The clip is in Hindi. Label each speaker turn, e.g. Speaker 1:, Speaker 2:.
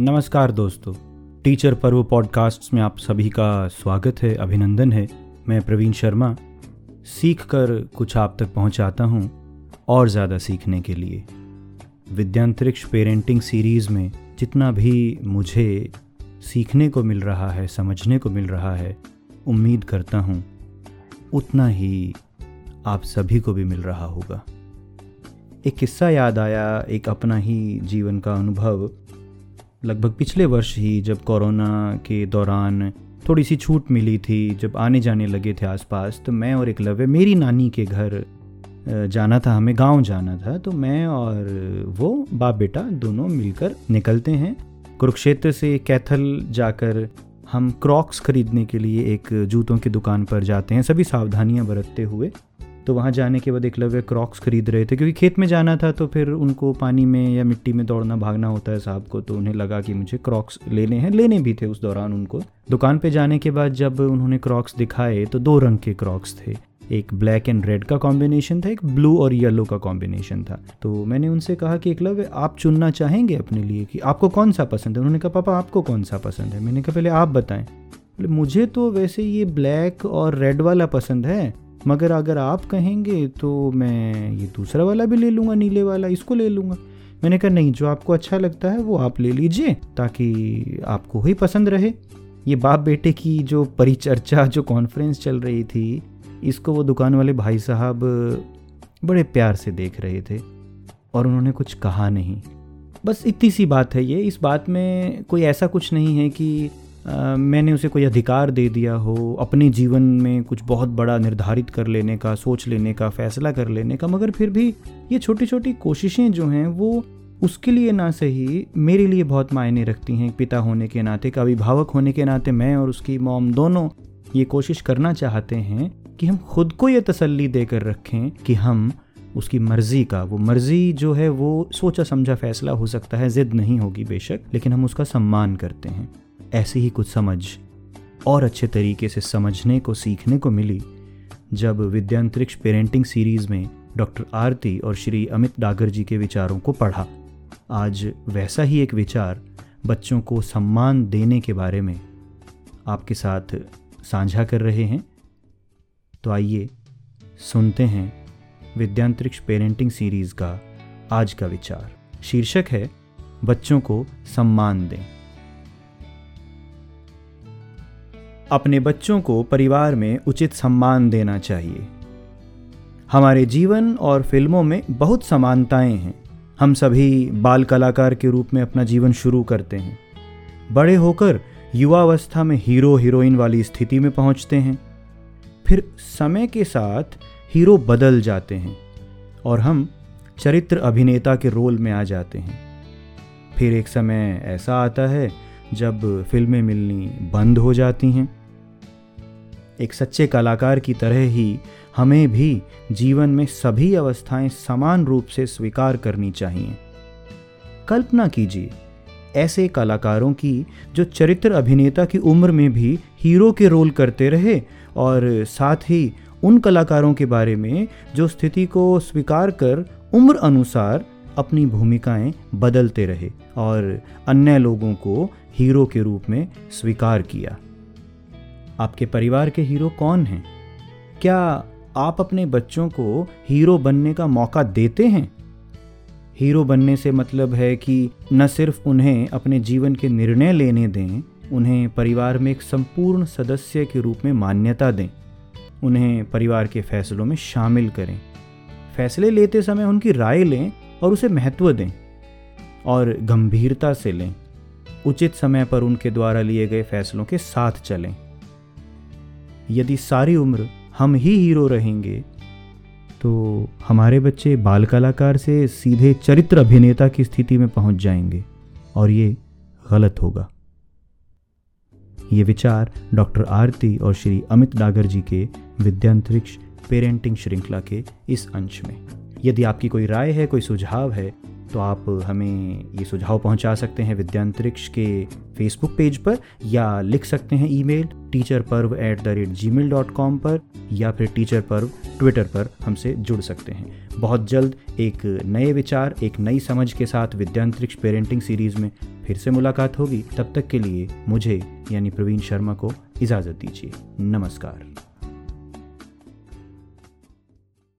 Speaker 1: नमस्कार दोस्तों। टीचर पर्व पॉडकास्ट में आप सभी का स्वागत है, अभिनंदन है। मैं प्रवीण शर्मा सीख कर कुछ आप तक पहुंचाता हूँ और ज़्यादा सीखने के लिए। विद्यांतरिक्ष पेरेंटिंग सीरीज़ में जितना भी मुझे सीखने को मिल रहा है, समझने को मिल रहा है, उम्मीद करता हूँ, उतना ही आप सभी को भी मिल रहा होगा। एक किस्सा याद आया, एक अपना ही जीवन का अनुभव। लगभग पिछले वर्ष ही जब कोरोना के दौरान थोड़ी सी छूट मिली थी, जब आने जाने लगे थे आसपास तो मैं और एक लवे मेरी नानी के घर जाना था, हमें गाँव जाना था तो मैं और वो बाप बेटा दोनों मिलकर निकलते हैं। कुरुक्षेत्र से कैथल जाकर हम क्रॉक्स खरीदने के लिए एक जूतों की दुकान पर जाते हैं, सभी सावधानियाँ बरतते हुए। तो वहाँ जाने के बाद एकलव्य क्रॉक्स खरीद रहे थे, क्योंकि खेत में जाना था तो फिर उनको पानी में या मिट्टी में दौड़ना, भागना होता है साहब को तो उन्हें लगा कि मुझे क्रॉक्स लेने हैं, लेने भी थे उस दौरान उनको। दुकान पे जाने के बाद जब उन्होंने क्रॉक्स दिखाए तो दो रंग के क्रॉक्स थे, एक ब्लैक एंड रेड का कॉम्बिनेशन था, एक ब्लू और येलो का कॉम्बिनेशन था। तो मैंने उनसे कहा कि एकलव्य, आप चुनना चाहेंगे अपने लिए कि आपको कौन सा पसंद है? उन्होंने कहा, पापा, आपको कौन सा पसंद है? मैंने कहा, पहले आप बताएँ। मुझे तो वैसे ये ब्लैक और रेड वाला पसंद है। मगर अगर आप कहेंगे तो मैं ये दूसरा वाला भी ले लूँगा, नीले वाला, इसको ले लूँगा। मैंने कहा, नहीं, जो आपको अच्छा लगता है वो आप ले लीजिए, ताकि आपको ही पसंद रहे। ये बाप बेटे की जो परिचर्चा, जो कॉन्फ्रेंस चल रही थी, इसको वो दुकान वाले भाई साहब बड़े प्यार से देख रहे थे, और उन्होंने कुछ कहा नहीं। बस इतनी सी बात है ये। इस बात में कोई ऐसा कुछ नहीं है कि मैंने उसे कोई अधिकार दे दिया हो, अपने जीवन में कुछ बहुत बड़ा निर्धारित कर लेने का, सोच लेने का, फैसला कर लेने का, मगर फिर भी ये छोटी छोटी कोशिशें जो हैं, वो उसके लिए ना सही, मेरे लिए बहुत मायने रखती हैं पिता होने के नाते का अभिभावक होने के नाते मैं और उसकी मॉम दोनों ये कोशिश करना चाहते हैं कि हम खुद को ये तसल्ली देकर रखें कि हम उसकी मर्ज़ी का, वो मर्ज़ी जो है वो सोचा समझा फैसला हो सकता है, ज़िद नहीं होगी बेशक, लेकिन हम उसका सम्मान करते हैं। ऐसी ही कुछ समझ और अच्छे तरीके से समझने को, सीखने को मिली, जब विद्यांतरिक्ष पेरेंटिंग सीरीज़ में डॉक्टर आरती और श्री अमित डागर जी के विचारों को पढ़ा। आज वैसा ही एक विचार बच्चों को सम्मान देने के बारे में आपके साथ साझा कर रहे हैं। तो आइए सुनते हैं विद्यांतरिक्ष पेरेंटिंग सीरीज़ का आज का विचार। शीर्षक है, बच्चों को सम्मान दें। अपने बच्चों को परिवार में उचित सम्मान देना चाहिए। हमारे जीवन और फ़िल्मों में बहुत समानताएँ हैं। हम सभी बाल कलाकार के रूप में अपना जीवन शुरू करते हैं। बड़े होकर युवावस्था में हीरो हीरोइन वाली स्थिति में पहुँचते हैं। फिर समय के साथ हीरो बदल जाते हैं और हम चरित्र अभिनेता के रोल में आ जाते हैं। फिर एक समय ऐसा आता है जब फ़िल्में मिलनी बंद हो जाती हैं। एक सच्चे कलाकार की तरह ही हमें भी जीवन में सभी अवस्थाएँ समान रूप से स्वीकार करनी चाहिए। कल्पना कीजिए, ऐसे कलाकारों की जो चरित्र अभिनेता की उम्र में भी हीरो के रोल करते रहे और साथ ही उन कलाकारों के बारे में जो स्थिति को स्वीकार कर उम्र अनुसार अपनी भूमिकाएँ बदलते रहे और अन्य लोगों को हीरो के रूप में स्वीकार किया। आपके परिवार के हीरो कौन हैं? क्या आप अपने बच्चों को हीरो बनने का मौका देते हैं? हीरो बनने से मतलब है कि न सिर्फ़ उन्हें अपने जीवन के निर्णय लेने दें, उन्हें परिवार में एक संपूर्ण सदस्य के रूप में मान्यता दें, उन्हें परिवार के फैसलों में शामिल करें। फैसले लेते समय उनकी राय लें और उसे महत्व दें और गंभीरता से लें। उचित समय पर उनके द्वारा लिए गए फैसलों के साथ चलें। यदि सारी उम्र हम ही हीरो रहेंगे तो हमारे बच्चे बाल कलाकार से सीधे चरित्र अभिनेता की स्थिति में पहुँच जाएँगे और ये गलत होगा। ये विचार डॉक्टर आरती और श्री अमित डागर जी के विद्यांतरिक्ष पेरेंटिंग श्रृंखला के इस अंश में। यदि आपकी कोई राय है, कोई सुझाव है तो आप हमें ये सुझाव पहुँचा सकते हैं विद्यांतरिक्ष के फेसबुक पेज पर, या लिख सकते हैं email teacher Parv at the rate Gmail dot com पर, या फिर टीचर पर्व ट्विटर पर हमसे जुड़ सकते हैं। बहुत जल्द एक नए विचार, एक नई समझ के साथ विद्यांतरिक्ष पेरेंटिंग सीरीज़ में फिर से मुलाकात होगी। तब तक के लिए मुझे, यानी प्रवीण शर्मा को इजाज़त दीजिए। नमस्कार।